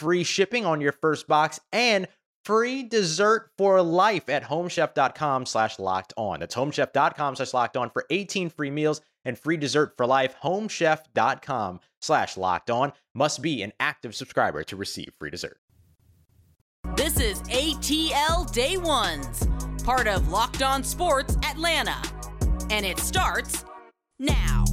free shipping on your first box and free dessert for life at homechef.com slash locked on. That's homechef.com slash locked on for 18 free meals and free dessert for life. Homechef.com slash locked on must be an active subscriber to receive free dessert. This is ATL Day Ones, part of Locked On Sports Atlanta. And it starts now.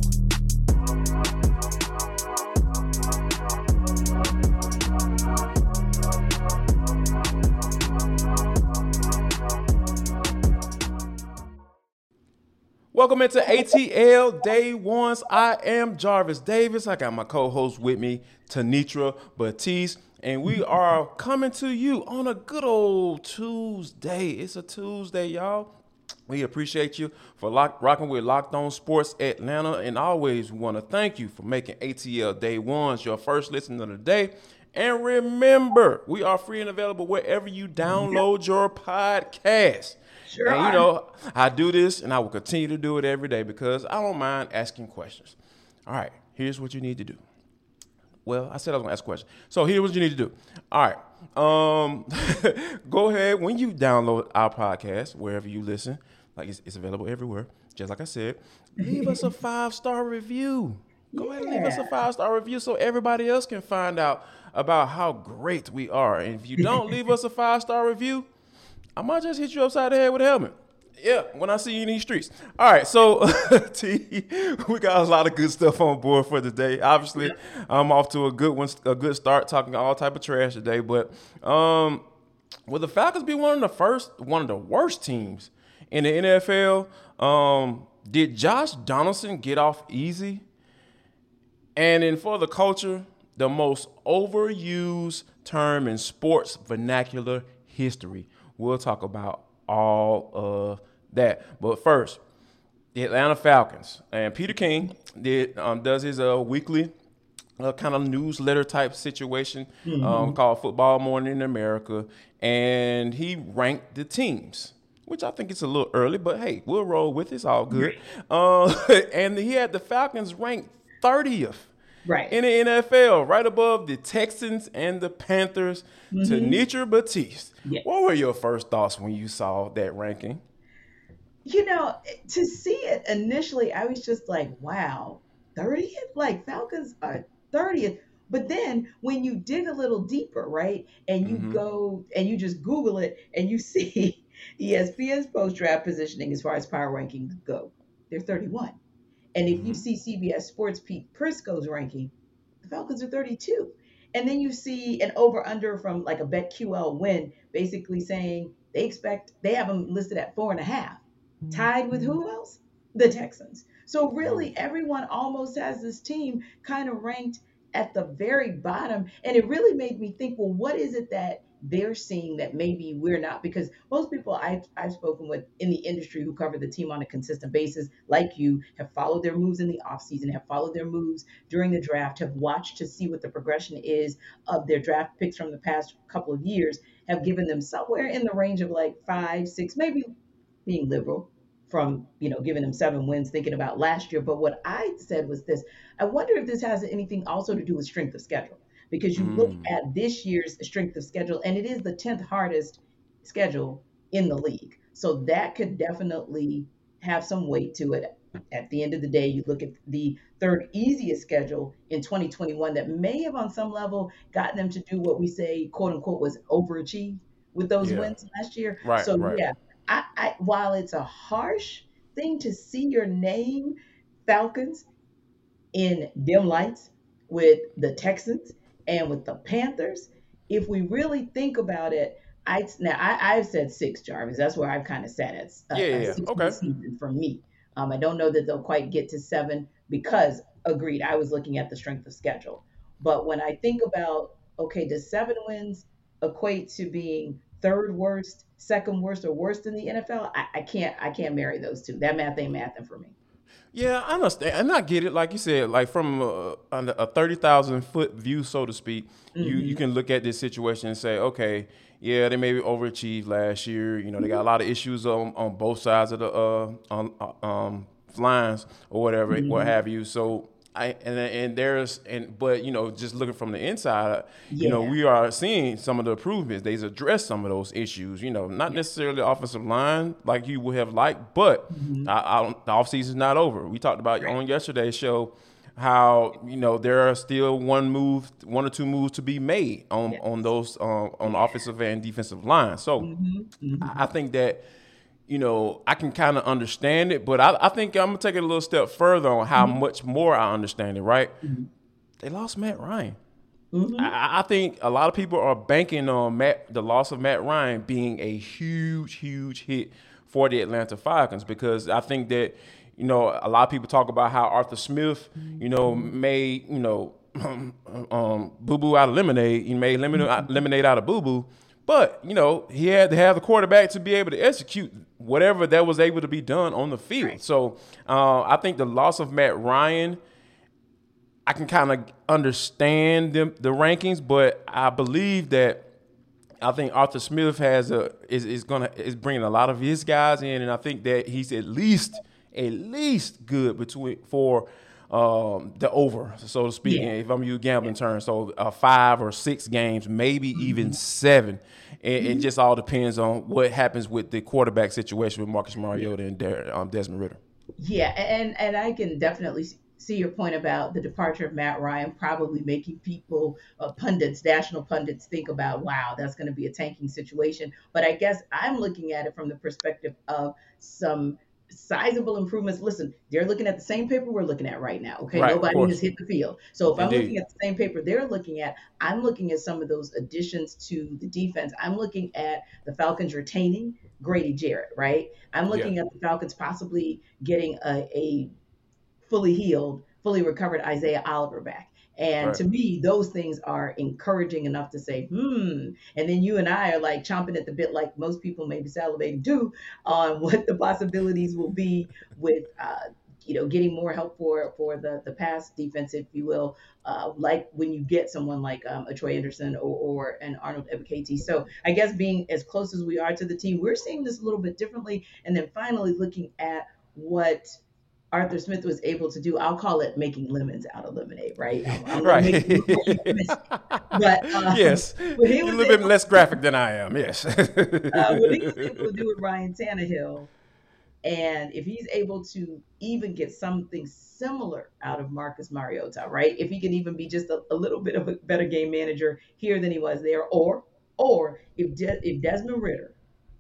Welcome into ATL Day Ones. I am Jarvis Davis. I got my co-host with me, Tenitra Batiste, and we are coming to you on a good old Tuesday. It's a Tuesday, y'all. We appreciate you for lock, rocking with Locked On Sports Atlanta, and always want to thank you for making ATL Day Ones your first listen of the day. And remember, we are free and available wherever you download your podcast. Sure. And you know, I do this and I will continue to do it every day because I don't mind asking questions. All right, here's what you need to do. Well, I said I was gonna ask questions. So here's what you need to do. All right. Um, go ahead when you download our podcast, wherever you listen, like it's, it's available everywhere. Just like I said, leave us a five star review. Go ahead and leave us a five star review so everybody else can find out about how great we are. And if you don't leave us a five star review, I might just hit you upside the head with a helmet. Yeah, when I see you in these streets. All right, so T, we got a lot of good stuff on board for today. Obviously, I'm off to a good one, a good start, talking all type of trash today. But um, will the Falcons be one of the first, one of the worst teams in the NFL? Um, did Josh Donaldson get off easy? And then for the culture, the most overused term in sports vernacular history. We'll talk about all of that. But first, the Atlanta Falcons and Peter King did um, does his uh, weekly uh, kind of newsletter type situation Mm-hmm. um, called Football Morning in America, and he ranked the teams. Which I think it's a little early, but hey, we'll roll with it. It's all good. Uh, and he had the Falcons ranked 30th Right. in the NFL, right above the Texans and the Panthers. Mm-hmm. Tenitra Batiste, Yes. what were your first thoughts when you saw that ranking? You know, to see it initially, I was just like, wow, 30th? Like Falcons are 30th. But then when you dig a little deeper, right, and you Mhm. go and you just Google it and you see ESPN's post draft positioning as far as power rankings go, they're 31. And if you Mhm. see CBS Sports Pete Prisco's ranking, the Falcons are 32. And then you see an over under from like a BetQL win, basically saying they expect they have them listed at four and a half, tied with who else? The Texans. So really, everyone almost has this team kind of ranked at the very bottom, and it really made me think, well, what is it that they're seeing that maybe we're not? Because most people I've, I've spoken with in the industry who cover the team on a consistent basis, like you, have followed their moves in the offseason, have followed their moves during the draft, have watched to see what the progression is of their draft picks from the past couple of years, have given them somewhere in the range of like five, six, maybe being liberal from you know giving them seven wins thinking about last year but what i said was this i wonder if this has anything also to do with strength of schedule because you look Mm. at this year's strength of schedule and it is the 10th hardest schedule in the league so that could definitely have some weight to it at the end of the day you look at the third easiest schedule in 2021 that may have on some level gotten them to do what we say quote unquote was overachieve with those Yeah. wins last year Right, so right. yeah I, I while it's a harsh thing to see your name, Falcons, in dim lights with the Texans and with the Panthers. If we really think about it, I now I, I've said six, Jarvis. That's where I've kind of sat at. Yeah, yeah, yeah. Okay. Season for me. Um, I don't know that they'll quite get to seven because agreed. I was looking at the strength of schedule, but when I think about okay, does seven wins equate to being third worst, second worst, or worst in the NFL? I, I can't I can't marry those two. That math ain't mathing for me. Yeah, I understand, and I get it. Like you said, like from a, a thirty thousand foot view, so to speak, mm-hmm. you you can look at this situation and say, okay, yeah, they maybe overachieved last year. You know, they got a lot of issues on on both sides of the uh, on, uh, um, lines or whatever, mm-hmm. what have you. So I and and there's and but you know just looking from the inside, yeah. you know we are seeing some of the improvements. They've addressed some of those issues. You know, not necessarily offensive line like you would have liked, but mm-hmm. I, I, the offseason's not over. We talked about right. on yesterday's show how you know there are still one move, one or two moves to be made on yes. on those um, on offensive and defensive line. So mm-hmm. Mm-hmm. I think that you know, I can kind of understand it, but I, I, think I'm gonna take it a little step further on how mm-hmm. much more I understand it. Right? Mm-hmm. They lost Matt Ryan. Mm-hmm. I, I, think a lot of people are banking on Matt, the loss of Matt Ryan being a huge, huge hit for the Atlanta Falcons because I think that you know a lot of people talk about how Arthur Smith, you know, made you know um, boo boo out of lemonade. He made mm-hmm. lemonade out of boo boo. But, you know, he had to have the quarterback to be able to execute whatever that was able to be done on the field. Right. So uh, I think the loss of Matt Ryan, I can kind of understand the, the rankings, but I believe that I think Arthur Smith has a is, is gonna is bringing a lot of his guys in, and I think that he's at least at least good between for um, the over, so to speak. Yeah. If I'm using gambling yeah. terms, so uh, five or six games, maybe mm-hmm. even seven. And mm-hmm. it just all depends on what happens with the quarterback situation with Marcus Mariota and um, Desmond Ridder. Yeah, and and I can definitely see your point about the departure of Matt Ryan probably making people, uh, pundits, national pundits, think about, wow, that's going to be a tanking situation. But I guess I'm looking at it from the perspective of some sizable improvements. Listen, they're looking at the same paper we're looking at right now. Okay, right, nobody has hit the field. So if Indeed. I'm looking at the same paper they're looking at, I'm looking at some of those additions to the defense. I'm looking at the Falcons retaining Grady Jarrett. Right. I'm looking yeah. at the Falcons possibly getting a, a fully healed, fully recovered Isaiah Oliver back. And right. to me, those things are encouraging enough to say, hmm. And then you and I are like chomping at the bit, like most people maybe salivating do, on what the possibilities will be with, uh, you know, getting more help for for the the pass defense, if you will, uh, like when you get someone like um, a Troy Anderson or, or an Arnold Ebiketie. So I guess being as close as we are to the team, we're seeing this a little bit differently. And then finally looking at what Arthur Smith was able to do, I'll call it making lemons out of lemonade, right? I'm, I'm right. but uh, yes, a little bit less graphic than I am. Yes. uh, what he was able to do with Ryan Tannehill, and if he's able to even get something similar out of Marcus Mariota, right? If he can even be just a, a little bit of a better game manager here than he was there, or or if De- if Desmond Ridder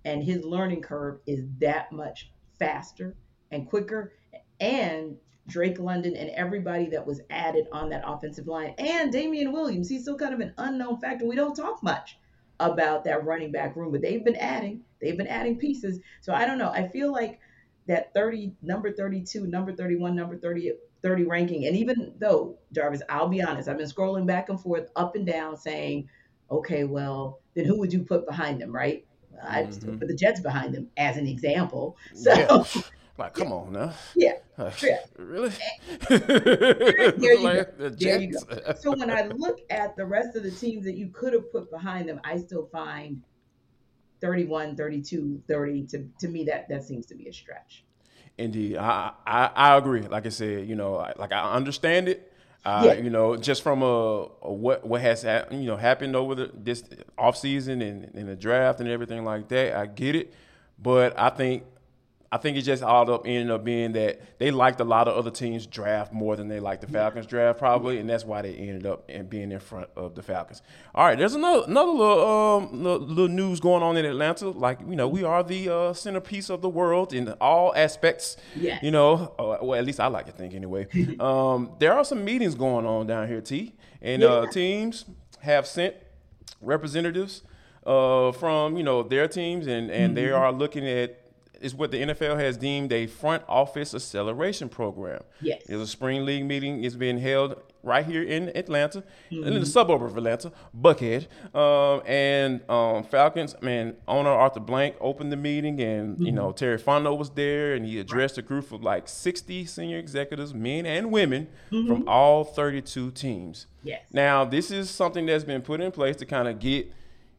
and his learning curve is that much faster and quicker and Drake London and everybody that was added on that offensive line, and Damien Williams. He's still kind of an unknown factor. We don't talk much about that running back room, but they've been adding, they've been adding pieces. So I don't know. I feel like that 30, number 32, number 31, number 30, 30 ranking, and even though, Jarvis, I'll be honest, I've been scrolling back and forth, up and down, saying, okay, well, then who would you put behind them, right? I'd mm-hmm. put the Jets behind them as an example. So yeah. Like, come on now. Yeah. yeah. Really? there, you like go. there you go. So when I look at the rest of the teams that you could have put behind them, I still find 31, 32, 30. To, to me, that, that seems to be a stretch. Indeed. I, I, I agree. Like I said, you know, like I understand it. Uh, yeah. You know, just from a, a, what what has you know happened over the, this off season and, and the draft and everything like that, I get it. But I think I think it just all up ended up being that they liked a lot of other teams draft more than they liked the Falcons draft probably, and that's why they ended up in being in front of the Falcons. All right, there's another another little um little, little news going on in Atlanta. Like you know, we are the uh, centerpiece of the world in all aspects. Yes. You know, uh, well at least I like to think anyway. um, there are some meetings going on down here, T, and uh, teams have sent representatives uh, from you know their teams, and and they are looking at is what the NFL has deemed a front office acceleration program. Yes. there's a spring league meeting is being held right here in Atlanta, in the suburb of Atlanta, Buckhead, um, and um, Falcons. Man, owner Arthur Blank opened the meeting, and you know Terry Fontenot was there, and he addressed a group of like 60 senior executives, men and women, from all 32 teams. Yes. Now, this is something that's been put in place to kind of get,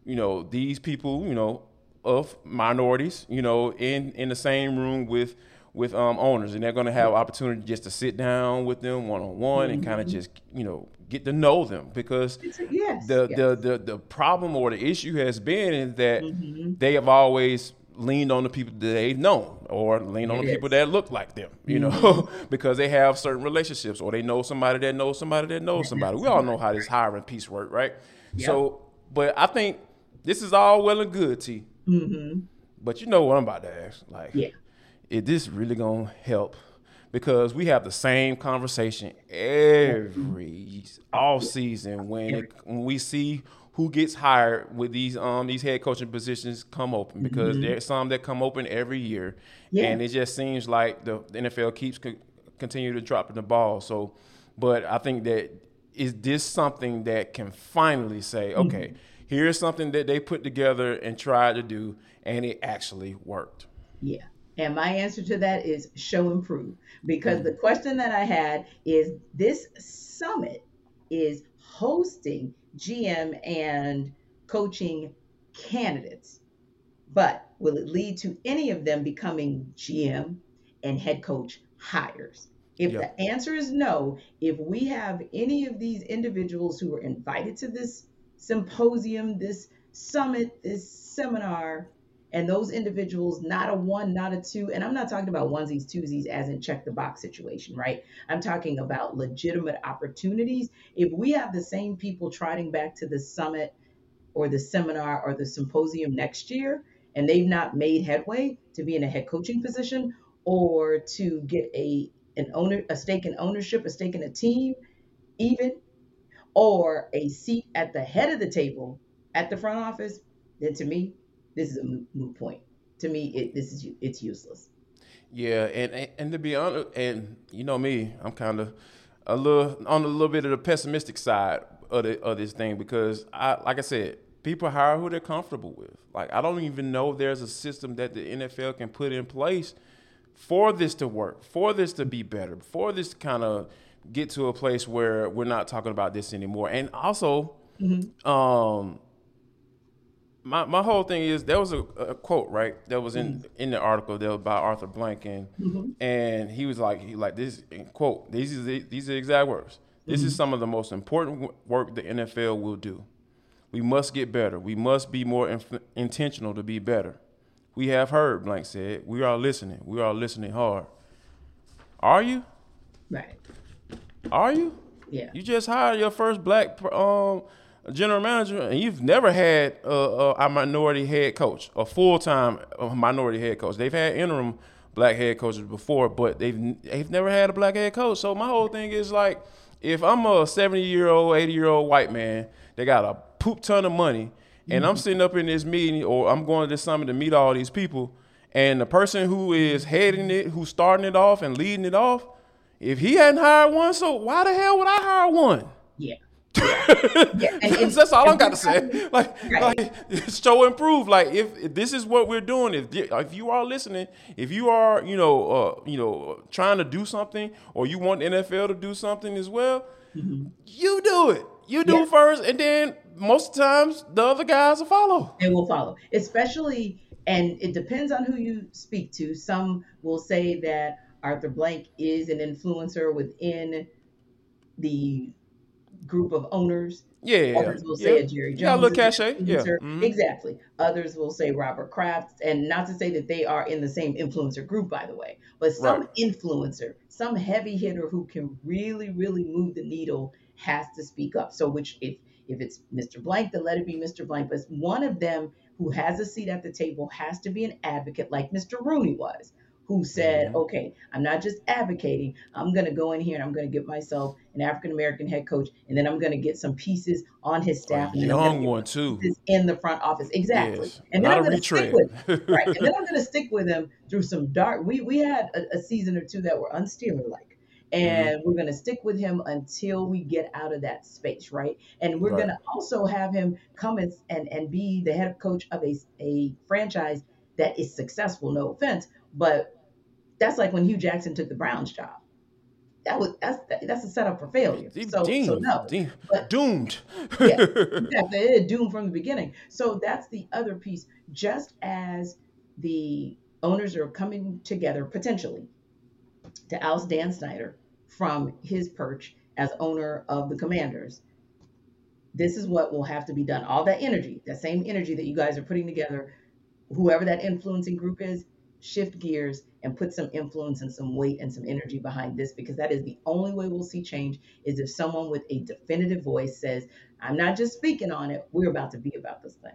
you know, these people, you know, of minorities, you know, in in the same room with with um, owners, and they're going to have opportunity just to sit down with them one on one and kind of mm-hmm. just, you know, get to know them because yes, the, yes. the the the problem or the issue has been is that mm-hmm. they have always leaned on the people that they've known or leaned on the Yes. people that look like them, you know, mm-hmm. because they have certain relationships or they know somebody that knows somebody that knows somebody. We all know how this hiring piece work, right? So, but I think this is all well and good, T. Mm-hmm. But you know what I'm about to ask? Like, Yeah. is this really gonna help? Because we have the same conversation every all season when it, when we see who gets hired with these um these head coaching positions come open because mm-hmm. there's some that come open every year, Yeah. and it just seems like the, the NFL keeps co- continue to dropping the ball. So, but I think that is this something that can finally say, okay, mm-hmm. Here's something that they put together and tried to do, and it actually worked. Yeah. And my answer to that is show and prove. Because mm-hmm. the question that I had is this summit is hosting GM and coaching candidates. But will it lead to any of them becoming GM and head coach hires? If Yep. the answer is no, if we have any of these individuals who were invited to this symposium, this summit, this seminar, and those individuals, not a one, not a two, and I'm not talking about onesies, twosies, as in check the box situation, right? I'm talking about legitimate opportunities. If we have the same people trotting back to the summit or the seminar or the symposium next year, and they've not made headway to be in a head coaching position or to get a an owner a stake in ownership, a stake in a team, even, or a seat at the head of the table at the front office, then to me, this is a moot, point. To me, it this is it's useless. Yeah, and, and and to be honest, and you know me, I'm kind of a little on a little bit of the pessimistic side of the, of this thing because I like I said, people hire who they're comfortable with. Like I don't even know if there's a system that the NFL can put in place for this to work, for this to be better, for this kind of get to a place where we're not talking about this anymore. And also, mm-hmm. um, my, my whole thing is there was a, a quote right that was in mm-hmm. in the article that was by Arthur Blank and mm-hmm. and he was like he like this quote these is the, these are the exact words. This is some of the most important work the NFL will do. We must get better. We must be more inf- intentional to be better. We have heard Blank said we are listening. We are listening hard. Are you? Right. Are you Yeah. you just hired your first black um, general manager, and you've never had uh, a minority head coach, a full time minority head coach. They've had interim black head coaches before, but they've they've never had a black head coach. So my whole thing is like, if I'm a 70 year old, 80 year old white man that got a poop ton of money, and I'm sitting up in this meeting or I'm going to this summit to meet all these people, and the person who is heading it, who's starting it off and leading it off, if he hadn't hired one, so why the hell would I hire one? Yeah. yeah. And, That's all I got to say. Like, Right. like show and prove. Like, if, if this is what we're doing, if you- if you are listening, if you are, you know, uh, you know, trying to do something, or you want NFL to do something as well, you do it. You do Mm-hmm. Yeah. first, and then most times the other guys will follow. they will follow especially and it depends on who you speak to some will say that arthur blank is an influencer within the group of owners. Yeah, yeah, Others will yeah. say a Jerry You got a Jones. little is cachet, yeah. Mhm. Exactly. Others will say Robert Kraft, and not to say that they are in the same influencer group, by the way, but some Right. influencer, some heavy hitter who can really, really move the needle has to speak up. So, which if if it's Mr. Blank, then let it be Mr. Blank. But one of them who has a seat at the table has to be an advocate, like Mr. Rooney was, who said, Mhm. okay, I'm not just advocating, I'm going to go in here and I'm going to get myself an African American head coach, and then I'm going to get some pieces on his staff. A and gonna young one too. in the front office. Exactly. Yes. And then I'm going to stick with right. And then I'm going to stick with him through some dark. We we had a, a season or two that were unstealer like, Mm-hmm. and we're going to stick with him until we get out of that space, right? And we're Right. going to also have him come and, and and be the head coach of a a franchise that is successful. No offense, but that's like when Hue Jackson took the Browns job. That was that's that's a setup for failure. So, so no, deemed- but- doomed. yeah, exactly. It is doomed from the beginning. So that's the other piece. Just as the owners are coming together potentially to oust Dan Snyder from his perch as owner of the Commanders, this is what will have to be done. All that energy, that same energy that you guys are putting together, whoever that influencing group is, shift gears and put some influence and some weight and some energy behind this because that is the only way we'll see change is if someone with a definitive voice says, I'm not just speaking on it, we're about to be about this thing.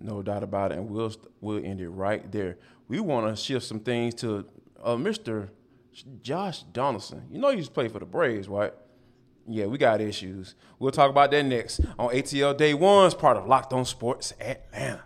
No doubt about it, and we'll we'll end it right there. We want to shift some things to uh, Mr. Josh Donaldson. You know, he used to play for the Braves, right? Yeah, we got issues. We'll talk about that next on ATL Day One's part of Locked On Sports Atlanta.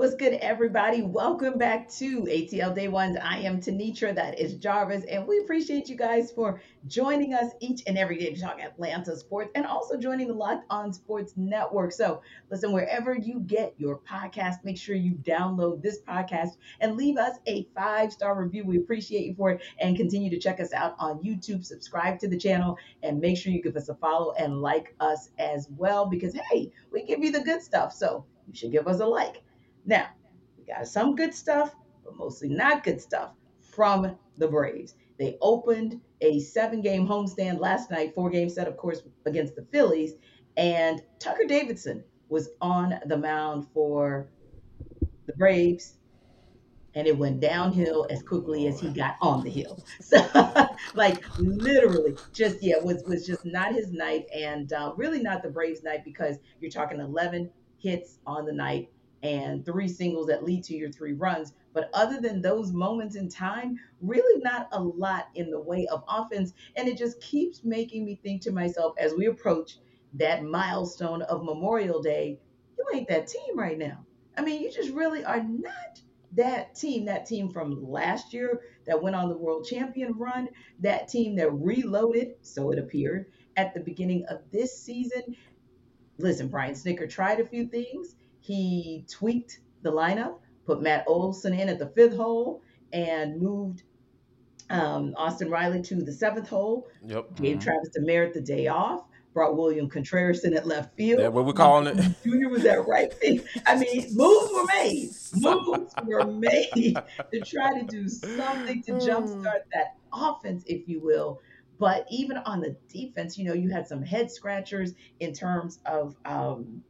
What's good, everybody? Welcome back to ATL Day Ones. I am Tenitra, that is Jarvis, and we appreciate you guys for joining us each and every day to talk Atlanta sports and also joining the Locked On Sports Network. So, listen, wherever you get your podcast, make sure you download this podcast and leave us a five star review. We appreciate you for it and continue to check us out on YouTube. Subscribe to the channel and make sure you give us a follow and like us as well because, hey, we give you the good stuff. So, you should give us a like. Now, we got some good stuff, but mostly not good stuff from the Braves. They opened a seven game homestand last night, four game set, of course, against the Phillies. And Tucker Davidson was on the mound for the Braves. And it went downhill as quickly as he got on the hill. So, like literally, just yeah, was was just not his night, and uh, really not the Braves' night because you're talking 11 hits on the night and three singles that lead to your three runs. But other than those moments in time, really not a lot in the way of offense. And it just keeps making me think to myself as we approach that milestone of Memorial Day, you ain't that team right now. I mean, you just really are not that team, that team from last year that went on the world champion run, that team that reloaded, so it appeared, at the beginning of this season. Listen, Brian Snitker tried a few things. He tweaked the lineup, put Matt Olson in at the fifth hole, and moved um, Austin Riley to the seventh hole. Yep. Gave Travis Demeritte the day off. Brought William Contreras in at left field. That's what we're calling it. Junior was at right field. I mean, moves were made. Moves were made to try to do something to jumpstart that offense, if you will. But even on the defense, you know, you had some head scratchers in terms of, um,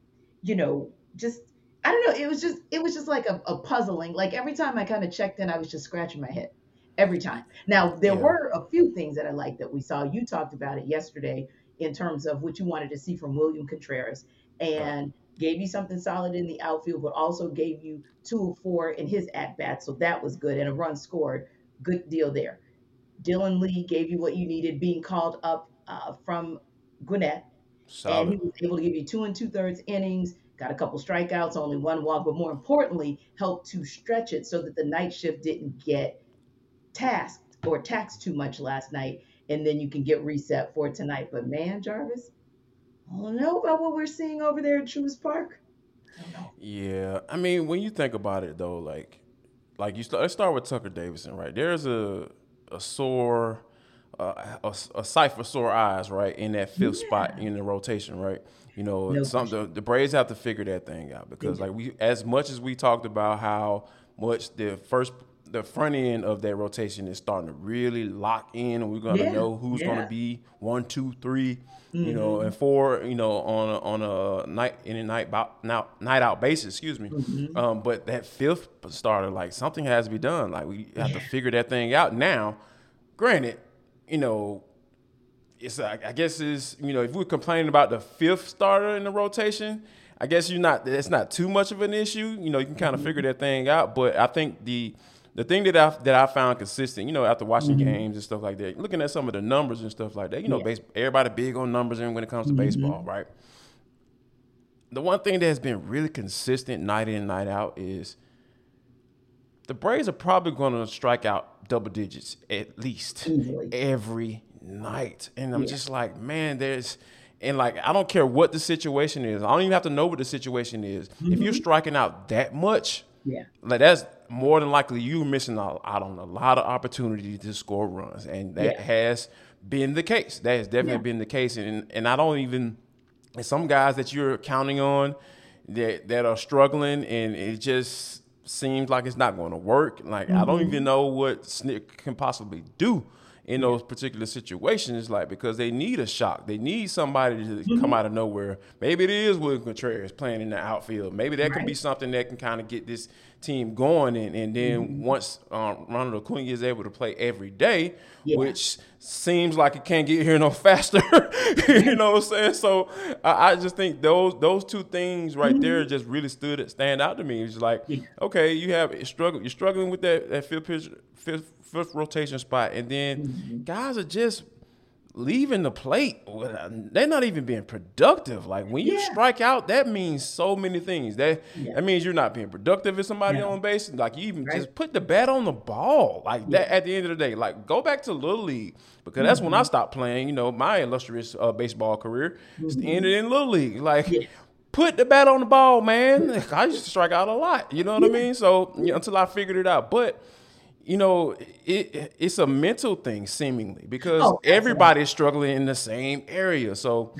you know, just I don't know. It was just it was just like a, a puzzling. Like every time I kind of checked in, I was just scratching my head every time. Now there Yeah. were a few things that I liked that we saw. You talked about it yesterday in terms of what you wanted to see from William Contreras and gave you something solid in the outfield, but also gave you two of four in his at bat. So that was good and a run scored. Good deal there. Dylan Lee gave you what you needed, being called up uh, from Gwinnett and he was able to give you two and two thirds innings, got a couple strikeouts, only one walk, but more importantly, helped to stretch it so that the night shift didn't get tasked or taxed too much last night, and then you can get reset for tonight. But man, Jarvis, I don't know about what we're seeing over there at Truist Park. Yeah, I mean, when you think about it though, like, like you start, let's start with Tucker Davidson, right? There's a a sore, uh, a, a sight for sore eyes, right, in that fifth Yeah. spot in the rotation, right? You know, No some the, the Braves have to figure that thing out because, like, we as much as we talked about how much the first the front end of that rotation is starting to really lock in, and we're gonna Yeah, know who's yeah. Mm-hmm. gonna be one, two, three, you know, and four, you know, on a, on a night in a night out now night out basis. Excuse me. Mm-hmm. Um, but that fifth starter, like something has to be done. Like we have to figure that thing out now. Granted, you know, it's I I guess is you know if we're complaining about the fifth starter in the rotation, I guess you're not. It's not too much of an issue. You know, you can kind of mm-hmm. figure that thing out. But I think the the thing that I that I found consistent, you know, after watching mm-hmm. games and stuff like that, looking at some of the numbers and stuff like that, you know, Yeah. base, everybody big on numbers and when it comes to mm-hmm. baseball, right? The one thing that has been really consistent night in and night out is the Braves are probably going to strike out double digits at least Easily. every night. And I'm just like, man, there's and like I don't care what the situation is. I don't even have to know what the situation is. If you're mm-hmm. striking out that much, Yeah. like that's more than likely you missing out out on a lot of opportunity to score runs, and that Yeah. has been the case. That has definitely Yeah. been the case, and and I don't even. Some guys that you're counting on that that are struggling, and it just seems like it's not going to work. Like I don't even mm-hmm. know what Snick can possibly do in those particular situations, like because they need a shock. They need somebody to come mm-hmm. out of nowhere. Maybe it is William Contreras playing in the outfield. Maybe that could be something that can kind of get this team going. And, and then mm-hmm. once um, Ronald Acuna is able to play every day, Yeah. which seems like it can't get here no faster. you know what I'm saying? So I, I just think those those two things right mm-hmm. there just really stood stand out to me. It's like, okay, you have struggle. You're struggling with that that fifth pitch, fifth fifth rotation spot, and then mm-hmm. guys are just leaving the plate. They're not even being productive. Like when you Yeah. strike out, that means so many things. That Yeah. that means you're not being productive as somebody No. on base. Like you even Right. just put the bat on the ball. Like that at the end of the day. Like go back to little league because that's when I mm-hmm. stopped playing. You know my illustrious uh, baseball career It's ended mm-hmm. in little league. Like. Yeah. Put the bat on the ball, man. I used to strike out a lot. You know what I mean? So you know, until I figured it out, but you know, it it's a mental thing seemingly because Oh, everybody's struggling in the same area. So,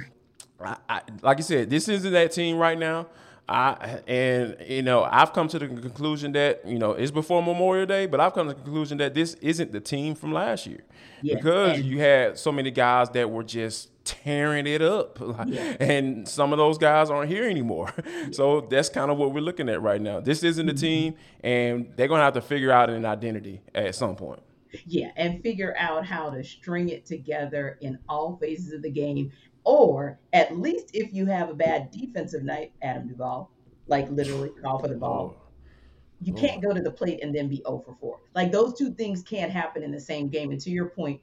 I, I, like you said, this isn't that team right now. I and you know I've come to the conclusion that you know it's before Memorial Day, but I've come to the conclusion that this isn't the team from last year Yeah, because and- you had so many guys that were just tearing it up, and some of those guys aren't here anymore. So that's kind of what we're looking at right now. This isn't the Mm-hmm. team, and they're gonna have to figure out an identity at some point. Yeah, and figure out how to string it together in all phases of the game, or at least if you have a bad defensive night, Adam Duvall, like literally call for the ball. Oh. You can't go to the plate and then be 0 for 4. Like those two things can't happen in the same game. And to your point,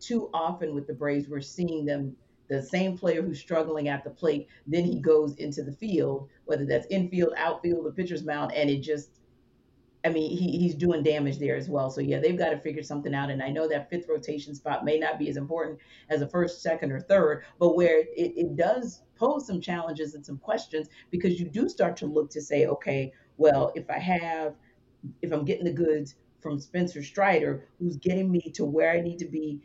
too often with the Braves, we're seeing them the same player who's struggling at the plate, then he goes into the field, whether that's infield, outfield, the pitcher's mound, and it just I mean, he, he's doing damage there as well. So yeah, they've got to figure something out. And I know that fifth rotation spot may not be as important as a first, second, or third, but where it, it does pose some challenges and some questions because you do start to look to say, okay, well, if I have, if I'm getting the goods from Spencer Strider, who's getting me to where I need to be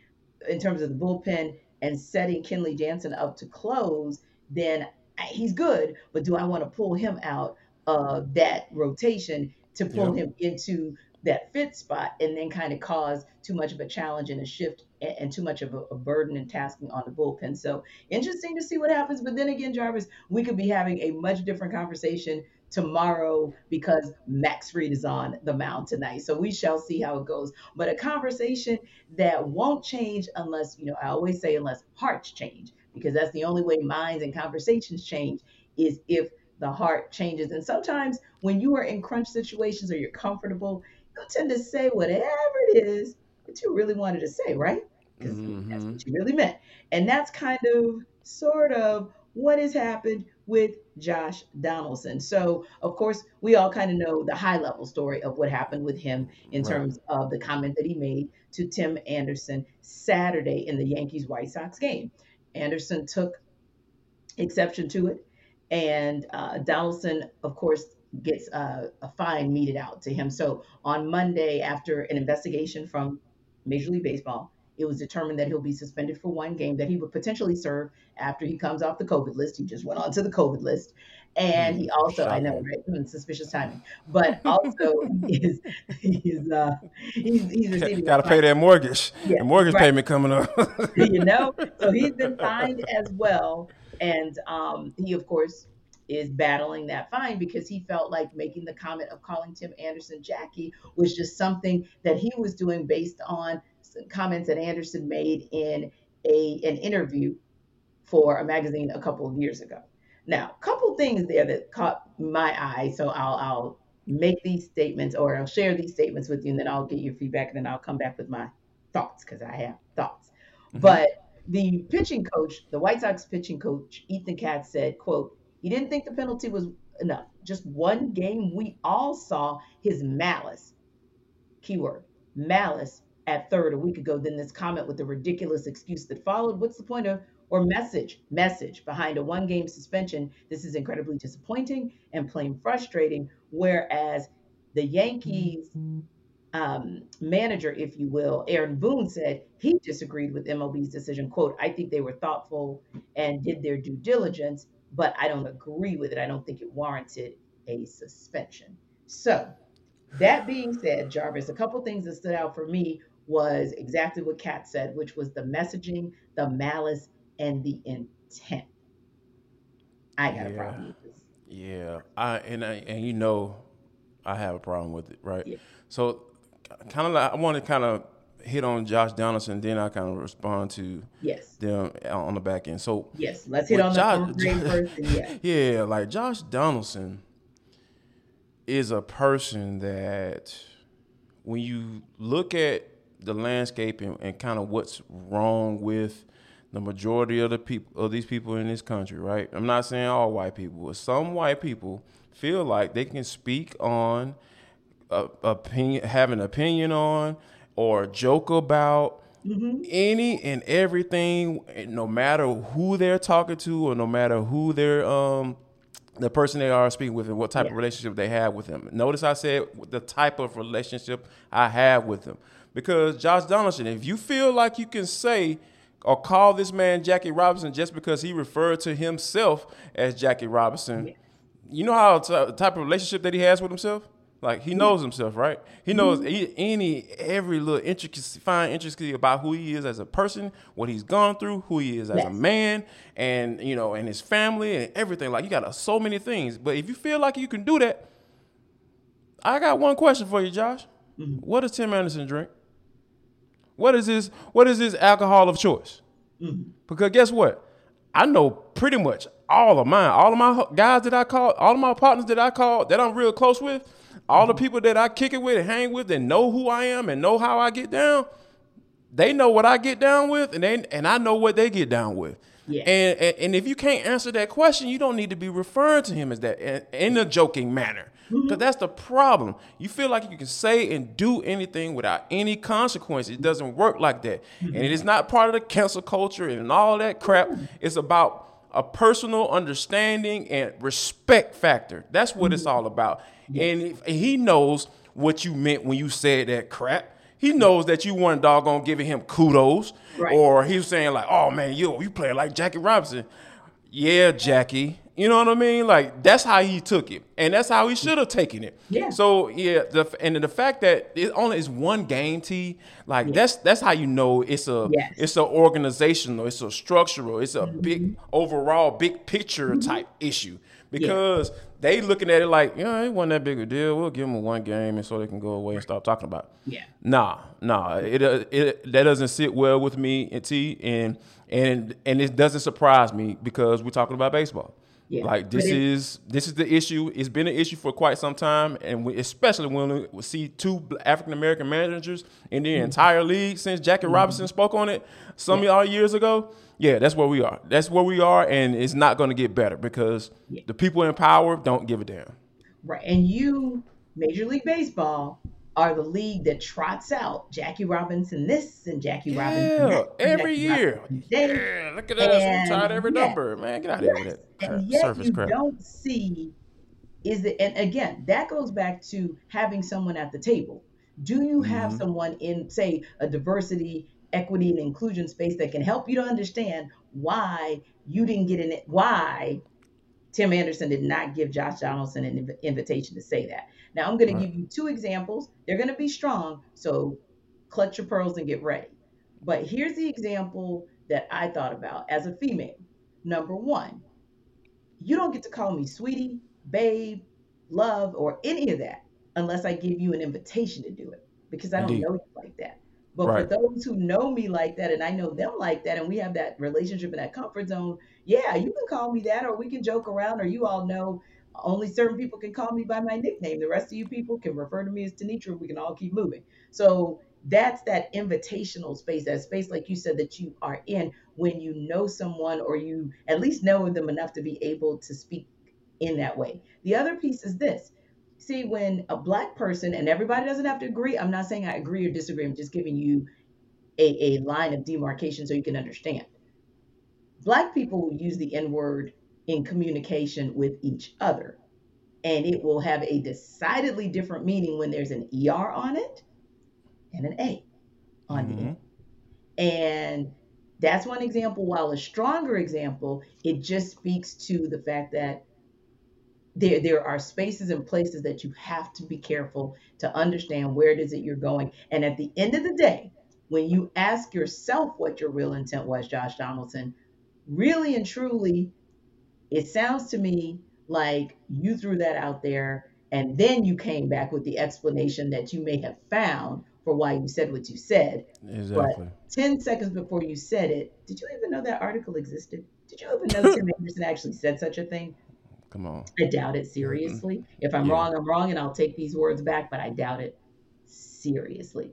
in terms of the bullpen and setting Kenley Jansen up to close, then he's good. But do I want to pull him out of that rotation to pull him into that fit spot and then kind of cause too much of a challenge and a shift and, and too much of a, a burden and tasking on the bullpen? So interesting to see what happens. But then again, Jarvis, we could be having a much different conversation tomorrow because Max Fried is on the mound tonight. So we shall see how it goes. But a conversation that won't change unless, you know, I always say unless hearts change, because that's the only way minds and conversations change is if the heart changes. And sometimes when you are in crunch situations or you're comfortable, you tend to say whatever it is that you really wanted to say, right? Because mm-hmm. that's what you really meant. And that's kind of sort of what has happened with Josh Donaldson. So, of course, we all kind of know the high level story of what happened with him in Right. terms of the comment that he made to Tim Anderson Saturday in the Yankees White Sox game. Anderson took exception to it. And uh, Donaldson, of course, gets uh, a fine meted out to him. So on Monday, after an investigation from Major League Baseball, it was determined that he'll be suspended for one game that he would potentially serve after he comes off the COVID list. He just went on to the COVID list. And he also, I know, right? Hmm, suspicious timing. But also, he's he's uh, he's, he's receiving. Got to pay that mortgage. Yeah, the mortgage right. payment coming up. you know, so he's been fined as well, and um, he of course is battling that fine because he felt like making the comment of calling Tim Anderson Jackie was just something that he was doing based on comments that Anderson made in a an interview for a magazine a couple of years ago. Now, a couple things there that caught my eye, so I'll I'll make these statements or I'll share these statements with you, and then I'll get your feedback, and then I'll come back with my thoughts because I have thoughts. Mm-hmm. But the pitching coach, the White Sox pitching coach, Ethan Katz said, "quote He didn't think the penalty was enough. Just one game, we all saw his malice. Keyword malice at third a week ago. Then this comment with the ridiculous excuse that followed. What's the point of or message message behind a one game suspension. This is incredibly disappointing and plain frustrating. Whereas the Yankees um, manager, if you will, Aaron Boone said he disagreed with MLB's decision. "Quote: I think they were thoughtful and did their due diligence, but I don't agree with it. I don't think it warranted a suspension." So, that being said, Jarvis, a couple things that stood out for me was exactly what Kat said, which was the messaging, the malice, and the intent. I got yeah. a problem with this. Yeah, I and I and you know, I have a problem with it, right? Yeah. So, kind of like I want to kind of hit on Josh Donaldson, then I kind of respond to yes them on the back end. So yes, let's hit on Josh, the first. Yeah. yeah, like Josh Donaldson is a person that when you look at the landscape and, and kind of what's wrong with the majority of the people of these people in this country, right? I'm not saying all white people, but some white people feel like they can speak on uh, opinion, have an opinion on, or joke about mm-hmm. any and everything, no matter who they're talking to, or no matter who they're um the person they are speaking with and what type yeah. of relationship they have with them. Notice I said the type of relationship I have with them. Because Josh Donaldson, if you feel like you can say or call this man Jackie Robinson just because he referred to himself as Jackie Robinson. Yes. You know how t- type of relationship that he has with himself? Like he knows himself, right? He knows mm-hmm. any every little intricacy, fine intricacy about who he is as a person, what he's gone through, who he is as yes. a man, and you know, and his family and everything. Like you got uh, so many things. But if you feel like you can do that, I got one question for you, Josh. Mm-hmm. What does Tim Anderson drink? What is his What is his alcohol of choice? Mm-hmm. Because guess what? I know pretty much all of mine, all of my guys that I call, all of my partners that I call that I'm real close with, all mm-hmm. the people that I kick it with and hang with and know who I am and know how I get down. They know what I get down with, and they and I know what they get down with. Yeah. And, and, and if you can't answer that question, you don't need to be referring to him as that in, in a joking manner. Because mm-hmm. that's the problem. You feel like you can say and do anything without any consequence. It doesn't work like that. Mm-hmm. And it is not part of the cancel culture and all that crap. It's about a personal understanding and respect factor. That's what it's mm-hmm. all about. And if, he knows what you meant when you said that crap. He knows that you weren't doggone giving him kudos, right. or he was saying like, "Oh man, you you play like Jackie Robinson." Yeah, Jackie. You know what I mean? Like that's how he took it, and that's how he should have taken it. Yeah. So yeah, the and the fact that it only is one game, T, like that's that's how you know it's a yes. it's a organizational, it's a structural, it's a mm-hmm. big overall big picture mm-hmm. type issue because yeah. they looking at it like, yeah, it wasn't that big a deal. We'll give them one game and so they can go away and stop talking about it. Yeah. Nah, nah, it, uh, it that doesn't sit well with me and T, and and and it doesn't surprise me because we're talking about baseball. Yeah. Like this it, is this is the issue. It's been an issue for quite some time, and we, especially when we see two African American managers in the mm-hmm. entire league since Jackie mm-hmm. Robinson spoke on it some yeah. y'all years ago. Yeah, that's where we are. That's where we are, and it's not going to get better because yeah. the people in power don't give a damn. Right, and you, Major League Baseball, are the league that trots out Jackie Robinson this and Jackie Robinson that. every Jackie year. Robinson. Yeah, look at us. And tied every yet- number. Man, get out of here with that and yet surface you crap. don't see is it and again that goes back to having someone at the table do you have Mhm. someone in say a diversity equity and inclusion space that can help you to understand why you didn't get in it why tim anderson did not give josh donaldson an inv- invitation to say that now i'm going Right. to give you two examples they're going to be strong so clutch your pearls and get ready but here's the example that i thought about as a female number one you don't get to call me sweetie, babe, love, or any of that unless I give you an invitation to do it because I don't know you like that. But Right. for those who know me like that and I know them like that and we have that relationship in that comfort zone, yeah, you can call me that or we can joke around or you all know only certain people can call me by my nickname. The rest of you people can refer to me as Tenitra. We can all keep moving. So that's that invitational space, that space, like you said, that you are in when you know someone or you at least know them enough to be able to speak in that way. The other piece is this. See, when a black person, and everybody doesn't have to agree, I'm not saying I agree or disagree, I'm just giving you a, a line of demarcation so you can understand. Black people use the N word in communication with each other, and it will have a decidedly different meaning when there's an ER on it and an A on the end. And that's one example. While a stronger example, it just speaks to the fact that there, there are spaces and places that you have to be careful to understand where it is that you're going. And at the end of the day, when you ask yourself what your real intent was, Josh Donaldson, really and truly, it sounds to me like you threw that out there and then you came back with the explanation that you may have found for why you said what you said. Exactly. 10 seconds before you said it, did you even know that article existed? Did you even know Tim Anderson actually said such a thing? Come on. I doubt it seriously. If I'm Yeah. wrong, I'm wrong, and I'll take these words back, but I doubt it seriously.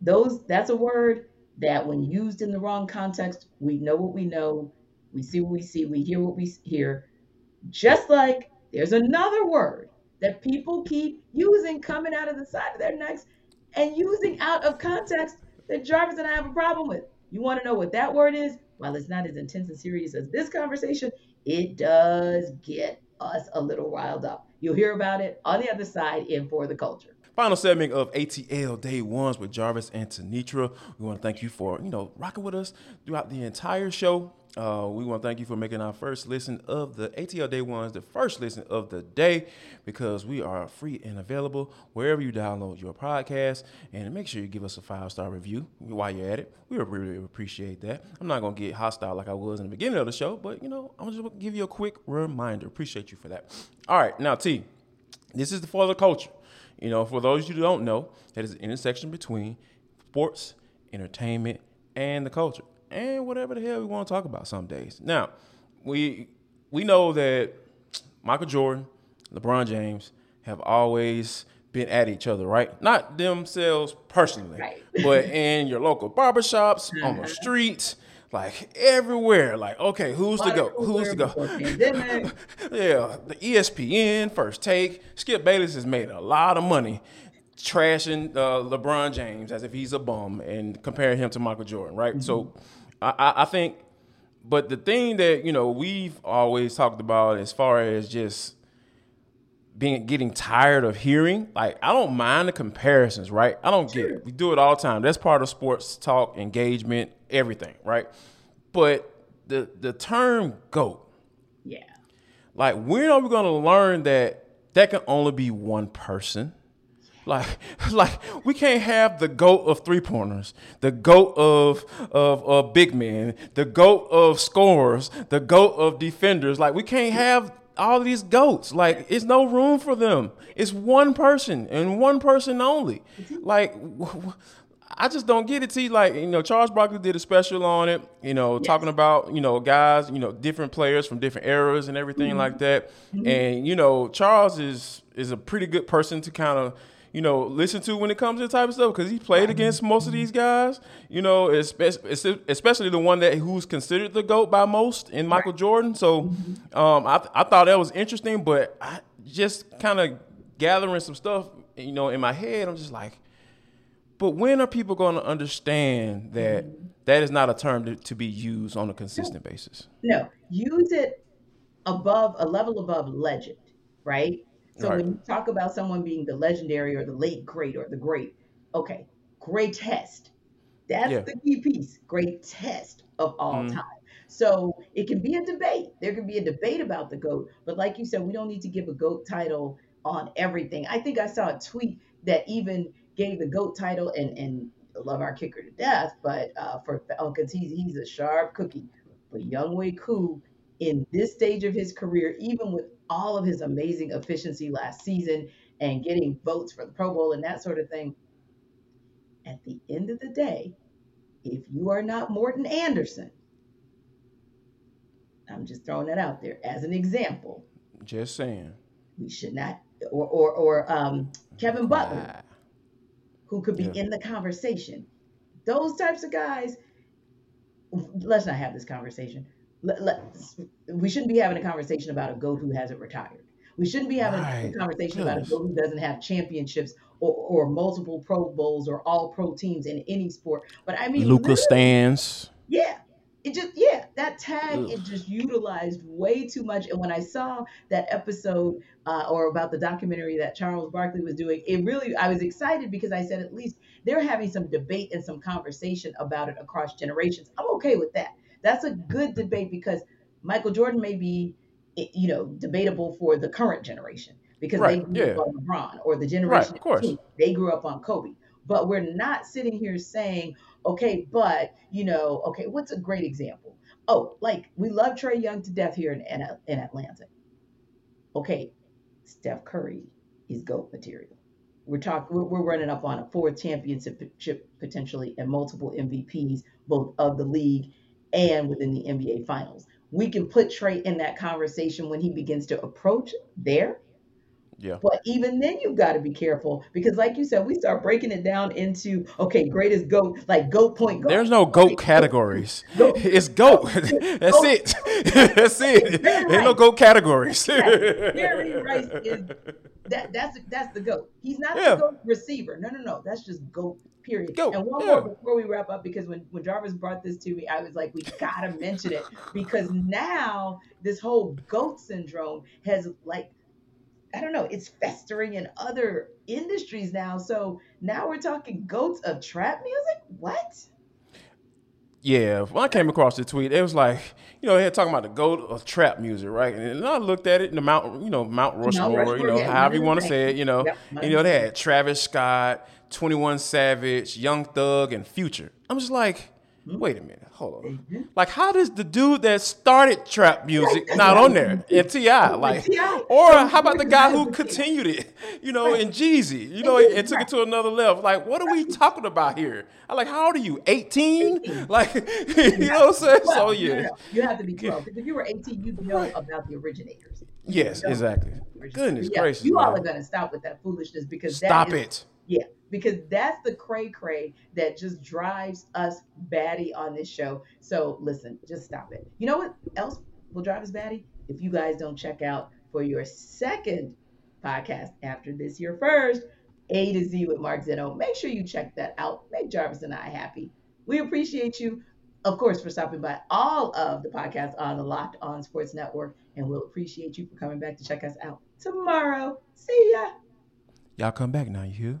Those that's a word that when used in the wrong context, we know what we know, we see what we see, we hear what we hear. Just like there's another word that people keep using coming out of the side of their necks and using out of context that Jarvis and I have a problem with. You want to know what that word is? While it's not as intense and serious as this conversation, it does get us a little riled up. You'll hear about it on the other side in For the Culture. Final segment of ATL Day Ones with Jarvis and Tenitra. We want to thank you for you know rocking with us throughout the entire show. Uh, we want to thank you for making our first listen of the ATL Day Ones, the first listen of the day, because we are free and available wherever you download your podcast. And make sure you give us a five star review while you're at it. We really appreciate that. I'm not gonna get hostile like I was in the beginning of the show, but you know I'm just gonna give you a quick reminder. Appreciate you for that. All right, now T, this is the for the culture. You know, for those you who don't know, that is an intersection between sports, entertainment, and the culture, and whatever the hell we want to talk about some days. Now, we we know that Michael Jordan, LeBron James have always been at each other, right? Not themselves personally, Right. but in your local barbershops, on the mm-hmm. streets, like everywhere. Like, okay, who's to go? Who's to go? Yeah, the ESPN first take. Skip Bayless has made a lot of money trashing uh, LeBron James as if he's a bum and comparing him to Michael Jordan, right? So I, I, I think, but the thing that you know we've always talked about as far as just being getting tired of hearing, like I don't mind the comparisons, right? I don't get it. We do it all the time. That's part of sports talk, engagement, everything, right? But the the term GOAT, Yeah. like, when are we gonna learn that that can only be one person? Like, like we can't have the goat of three pointers, the goat of of of big men, the goat of scorers, the goat of defenders. Like, we can't have all these goats. Like, it's no room for them. It's one person and one person only. Like. I just don't get it. See, like you know, Charles Barkley did a special on it. You know, talking about you know guys, you know, different players from different eras and everything mm-hmm. like that. Mm-hmm. And you know, Charles is is a pretty good person to kind of you know listen to when it comes to type of stuff because he played against most of mm-hmm. these guys. You know, especially especially the one that who's considered the goat by most in Michael Jordan. So, um, I I thought that was interesting, but I just kind of gathering some stuff you know, in my head, I'm just like, but when are people going to understand that that is not a term to, to be used on a consistent basis? No, use it above a level above legend, right? So Right. when you talk about someone being the legendary or the late great or the great, okay, great test. That's Yeah. the key piece. great test of all Mhm. time. So it can be a debate. There can be a debate about the GOAT, but like you said, we don't need to give a GOAT title on everything. I think I saw a tweet that even gave the GOAT title and and love our kicker to death, but uh, for because he's he's a sharp cookie. But Younghoe Koo, in this stage of his career, even with all of his amazing efficiency last season and getting votes for the Pro Bowl and that sort of thing, at the end of the day, if you are not Morten Andersen, I'm just throwing that out there as an example. Just saying. We should not, or or, or um, Kevin Butler, who could be Yeah. in the conversation. Those types of guys, let's not have this conversation. Let, let's, we shouldn't be having a conversation about a GOAT who hasn't retired. We shouldn't be having Right. a conversation about a. GOAT who doesn't have championships or, or multiple Pro Bowls or all pro teams in any sport. But I mean, Luca stands. yeah. It just yeah, that tag it just utilized way too much. And when I saw that episode uh, or about the documentary that Charles Barkley was doing, it really I was excited because I said at least they're having some debate and some conversation about it across generations. I'm okay with that. That's a good debate because Michael Jordan may be you know debatable for the current generation because they grew yeah. up on LeBron or the generation of course. they grew up on Kobe. But we're not sitting here saying, okay, but you know, okay, what's a great example? Oh, like we love Trae Young to death here in, in, in Atlanta. Okay, Steph Curry is GOAT material. We're talking, we're, we're running up on a fourth championship potentially and multiple MVPs, both of the league and within the NBA finals. We can put Trey in that conversation when he begins to approach there. Yeah. But even then, you've got to be careful because, like you said, we start breaking it down into okay, greatest goat, like goat point. Goat, There's no goat categories. Goat. It's goat. That's it. That's it. Ain't no goat categories. Jerry Rice is that that's that's the goat. He's not Yeah. the goat receiver. No, no, no. That's just goat. Period. Goat, And one yeah. more before we wrap up, because when when Jarvis brought this to me, I was like, we gotta mention it because now this whole goat syndrome has like. I don't know, it's festering in other industries now. So now we're talking goats of trap music? What? Yeah, when I came across the tweet, it was like, you know, they're talking about the goat of trap music, right? And I looked at it in the Mount, you know, Mount Rushmore, Rushmore, you know, yeah, however you want to say it, you know. Yep, you know, they had Travis Scott, 21 Savage, Young Thug, and Future. I'm just like, wait a minute, hold on. Mm-hmm. Like, how does the dude that started trap music not on there? And T.I., like, or how about the guy who continued it, you know, in Jeezy, you know, And took it to another level? Like, what are we talking about here? I'm like, how old are you? 18? Like, you know what I'm saying? So, yeah. You have to be 12 because if you were 18, you'd know about the originators. Yes, exactly. Goodness Yeah, gracious. You all are going to stop with that foolishness because Stop is, it. Yeah, because that's the cray cray that just drives us batty on this show. So listen, just stop it. You know what else will drive us batty? If you guys don't check out for your second podcast after this, your first A to Z with Mark Zeno. Make sure you check that out. Make Jarvis and I happy. We appreciate you, of course, for stopping by all of the podcasts on the Locked On Sports Network, and we'll appreciate you for coming back to check us out tomorrow. See ya. Y'all come back now, you hear?